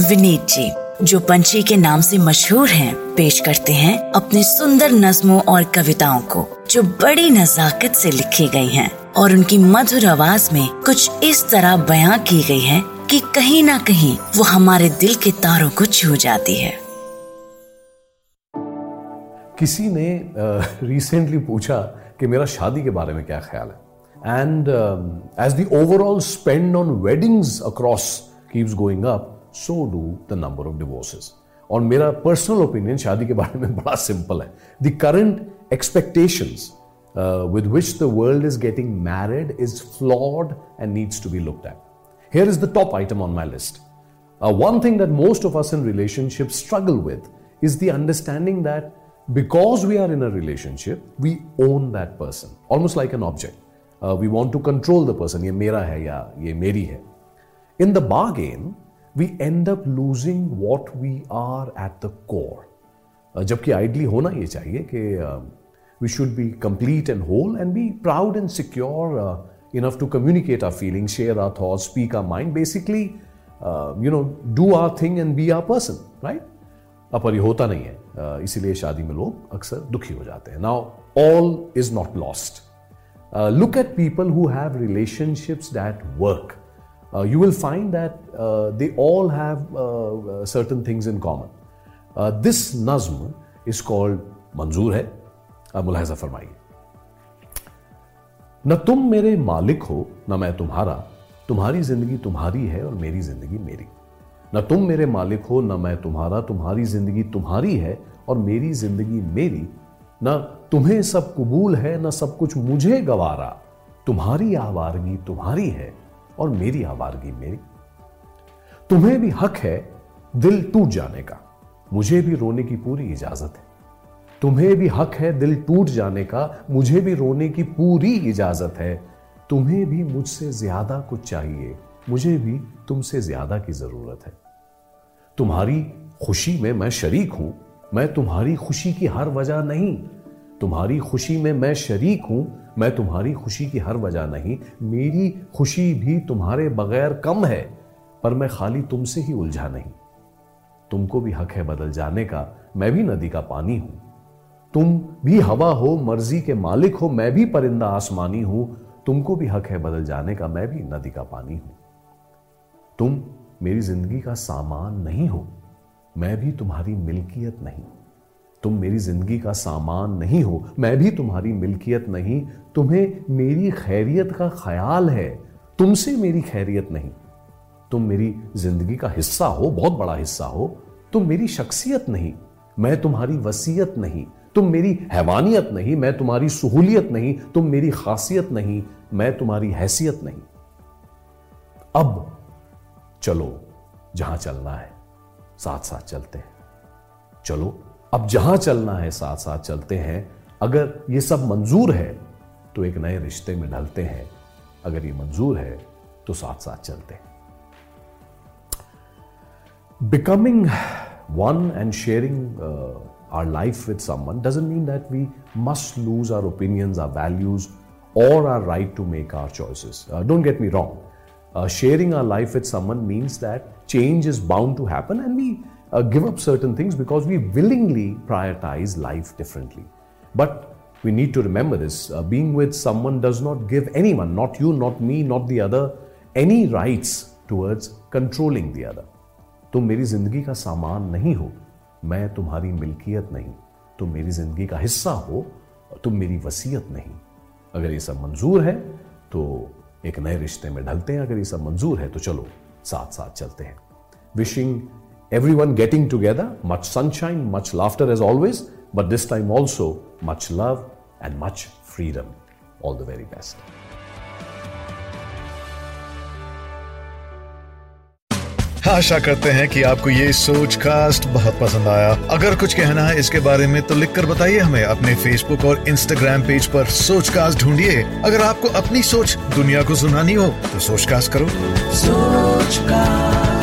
विनीत जी जो पंछी के नाम से मशहूर हैं, पेश करते हैं अपने सुंदर नज्मों और कविताओं को जो बड़ी नजाकत से लिखी गई हैं और उनकी मधुर आवाज़ में कुछ इस तरह बयां की गई है कि कहीं ना कहीं वो हमारे दिल के तारों को छू जाती है। किसी ने रिसेंटली uh, पूछा कि मेरा शादी के बारे में क्या ख्याल है? And as overall spend on weddings across keeps going up so do the number of divorces और मेरा पर्सनल ओपिनियन शादी के बारे में बड़ा सिंपल है the current expectations with which the world is getting married is flawed and needs to be looked at. Here is the top item on my list. Uh, one thing that most of us in relationships struggle with is the understanding that because we are in a relationship, we own that person, almost like an object. Uh, we want to control the person. ये मेरा है या ये मेरी है. In the bargain, we end up losing what we are at the core. Uh, जबकि ideally होना ये चाहिए कि we should be complete and whole and be proud and secure uh, enough to communicate our feelings, share our thoughts, speak our mind, basically, uh, you know, do our thing and be our person, right? पर ये होता नहीं है इसीलिए शादी में लोग अक्सर दुखी हो जाते हैं now all is not lost look at people who have relationships that work uh, you will find that uh, they all have uh, certain things in common. this nazm is called मंजूर है मुलाजा फरमाइए। न तुम मेरे मालिक हो न मैं तुम्हारा। तुम्हारी ज़िंदगी तुम्हारी है और मेरी ज़िंदगी मेरी। न तुम मेरे मालिक हो न मैं तुम्हारा। तुम्हारी ज़िंदगी तुम्हारी है और मेरी ज़िंदगी मेरी। न तुम्हें सब कबूल है न सब कुछ मुझे गवारा। तुम्हारी आवारगी तुम्हारी है और मेरी आवारगी मेरी। तुम्हें भी हक है दिल टूट जाने का। मुझे भी रोने की पूरी इजाज़त है। तुम्हें भी हक है दिल टूट जाने का। मुझे भी रोने की पूरी इजाज़त है। तुम्हें भी मुझसे ज़्यादा कुछ चाहिए। मुझे भी तुमसे ज़्यादा की ज़रूरत है। तुम्हारी खुशी में मैं शरीक हूँ। मैं तुम्हारी खुशी की हर वजह नहीं। तुम्हारी खुशी में मैं शरीक हूँ, मैं तुम्हारी खुशी की हर वजह नहीं, मेरी खुशी भी तुम्हारे बगैर कम है, पर मैं खाली तुमसे ही उलझा नहीं। तुमको भी हक है बदल जाने का, मैं भी नदी का पानी हूँ। तुम भी हवा हो, मर्ज़ी के मालिक हो, मैं भी परिंदा आसमानी हूँ। तुमको भी हक है बदल जाने का, मैं भी नदी का पानी हूँ। तुम मेरी ज़िंदगी का सामान नहीं हो, मैं भी तुम्हारी मिल्कियत नहीं। तुम मेरी ज़िंदगी का सामान नहीं हो। मैं भी तुम्हारी मिल्कियत नहीं। तुम्हें मेरी खैरियत का ख्याल है। तुमसे मेरी खैरियत नहीं। तुम मेरी ज़िंदगी का हिस्सा हो, बहुत बड़ा हिस्सा हो। तुम मेरी शख्सियत नहीं। मैं तुम्हारी वसीयत नहीं। तुम मेरी हैवानियत नहीं। मैं तुम्हारी सहूलियत नहीं। तुम मेरी खासियत नहीं। मैं तुम्हारी हैसियत नहीं। अब चलो जहाँ चलना है साथ साथ चलते हैं। चलो। अब जहाँ चलना है साथ साथ चलते हैं। अगर ये सब मंजूर है तो एक नए रिश्ते में ढलते हैं। अगर ये मंजूर है तो साथ साथ चलते हैं। Becoming one and sharing our life with someone doesn't mean that we must lose our opinions our values or our right to make our choices don't get me wrong sharing our life with someone means that change is bound to happen and we uh, give up certain things because we willingly prioritize life differently. But we need to remember this uh, being with someone does not give anyone, not you, not me, not the other, any rights towards controlling the other. तुम मेरी ज़िंदगी का सामान नहीं हो मैं तुम्हारी मिल्कियत नहीं तुम मेरी ज़िंदगी का हिस्सा हो तुम मेरी वसीयत नहीं अगर ये सब मंजूर है तो एक नए रिश्ते में ढलते हैं अगर ये सब मंजूर है तो चलो साथ साथ चलते हैं wishing everyone getting together, much sunshine, much laughter as always, but this time also much love and much freedom. All the very best. आशा करते हैं कि आपको ये सोच कास्ट बहुत पसंद आया अगर कुछ कहना है इसके बारे में तो लिखकर बताइए हमें अपने फेसबुक और इंस्टाग्राम पेज पर सोच कास्ट ढूंढिए अगर आपको अपनी सोच दुनिया को सुनानी हो तो सोच कास्ट करो सोच कास्ट